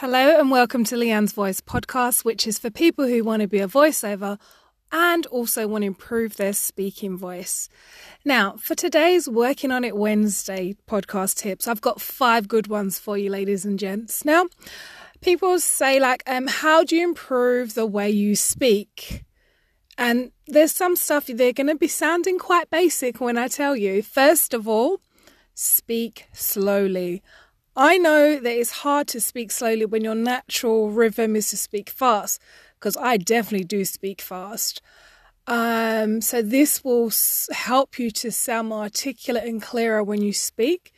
Hello, and welcome to Leanne's Voice podcast, which is for people who want to be a voiceover and also want to improve their speaking voice. Now, for today's Working on It Wednesday podcast tips, I've got five good ones for you, ladies and gents. Now, people say, like, um, how do you improve the way you speak? And there's some stuff they're going to be sounding quite basic when I tell you. First of all, speak slowly. I know that it's hard to speak slowly when your natural rhythm is to speak fast, because I definitely do speak fast. Um, so this will help you to sound more articulate and clearer when you speak.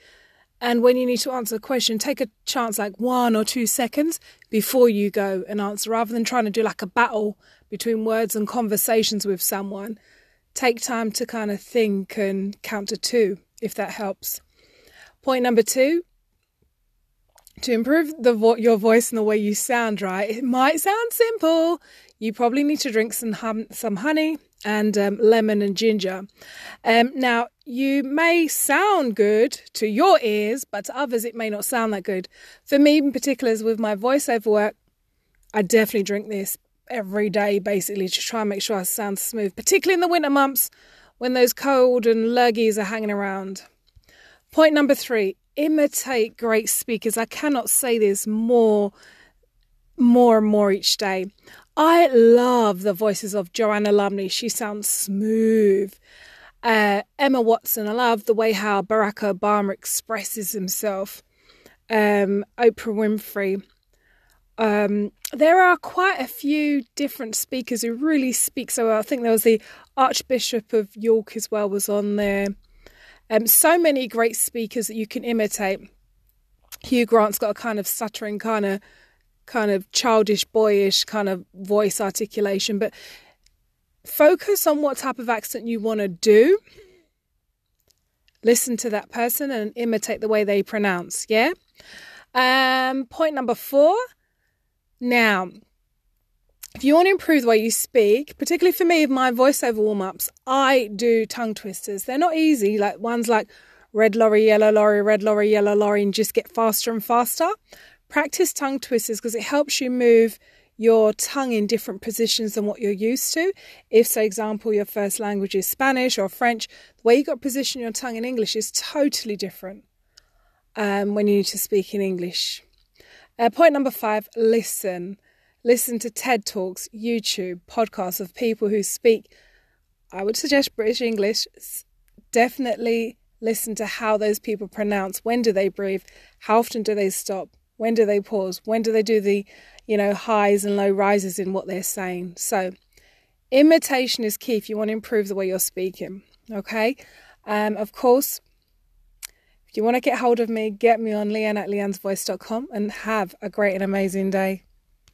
And when you need to answer a question, take a chance like one or two seconds before you go and answer, rather than trying to do like a battle between words and conversations with someone. Take time to kind of think and count to two, if that helps. Point number two to improve the vo- your voice and the way you sound, right? It might sound simple. You probably need to drink some hum- some honey and um, lemon and ginger. Um, now, you may sound good to your ears, but to others it may not sound that good. For me, in particular, with my voiceover work, I definitely drink this every day, basically, to try and make sure I sound smooth, particularly in the winter months when those cold and lurgies are hanging around. Point number three imitate great speakers. I cannot say this more, more and more each day. I love the voices of Joanna Lumley. She sounds smooth. Uh, Emma Watson. I love the way how Barack Obama expresses himself. Um, Oprah Winfrey. Um, there are quite a few different speakers who really speak so well. I think there was the Archbishop of York as well was on there. Um, so many great speakers that you can imitate. Hugh Grant's got a kind of stuttering, kind of, kind of childish, boyish kind of voice articulation, but focus on what type of accent you want to do. Listen to that person and imitate the way they pronounce. Yeah. Um, point number four. Now, if you want to improve the way you speak, particularly for me, my voiceover warm ups, I do tongue twisters. They're not easy, like ones like red lorry, yellow lorry, red lorry, yellow lorry, and just get faster and faster. Practice tongue twisters because it helps you move your tongue in different positions than what you're used to. If, for example, your first language is Spanish or French, the way you got to position your tongue in English is totally different um, when you need to speak in English. Uh, point number five listen listen to TED Talks, YouTube, podcasts of people who speak, I would suggest British English. Definitely listen to how those people pronounce. When do they breathe? How often do they stop? When do they pause? When do they do the, you know, highs and low rises in what they're saying? So, imitation is key if you want to improve the way you're speaking. Okay. Um, of course, if you want to get hold of me, get me on leanne at leannesvoice.com and have a great and amazing day.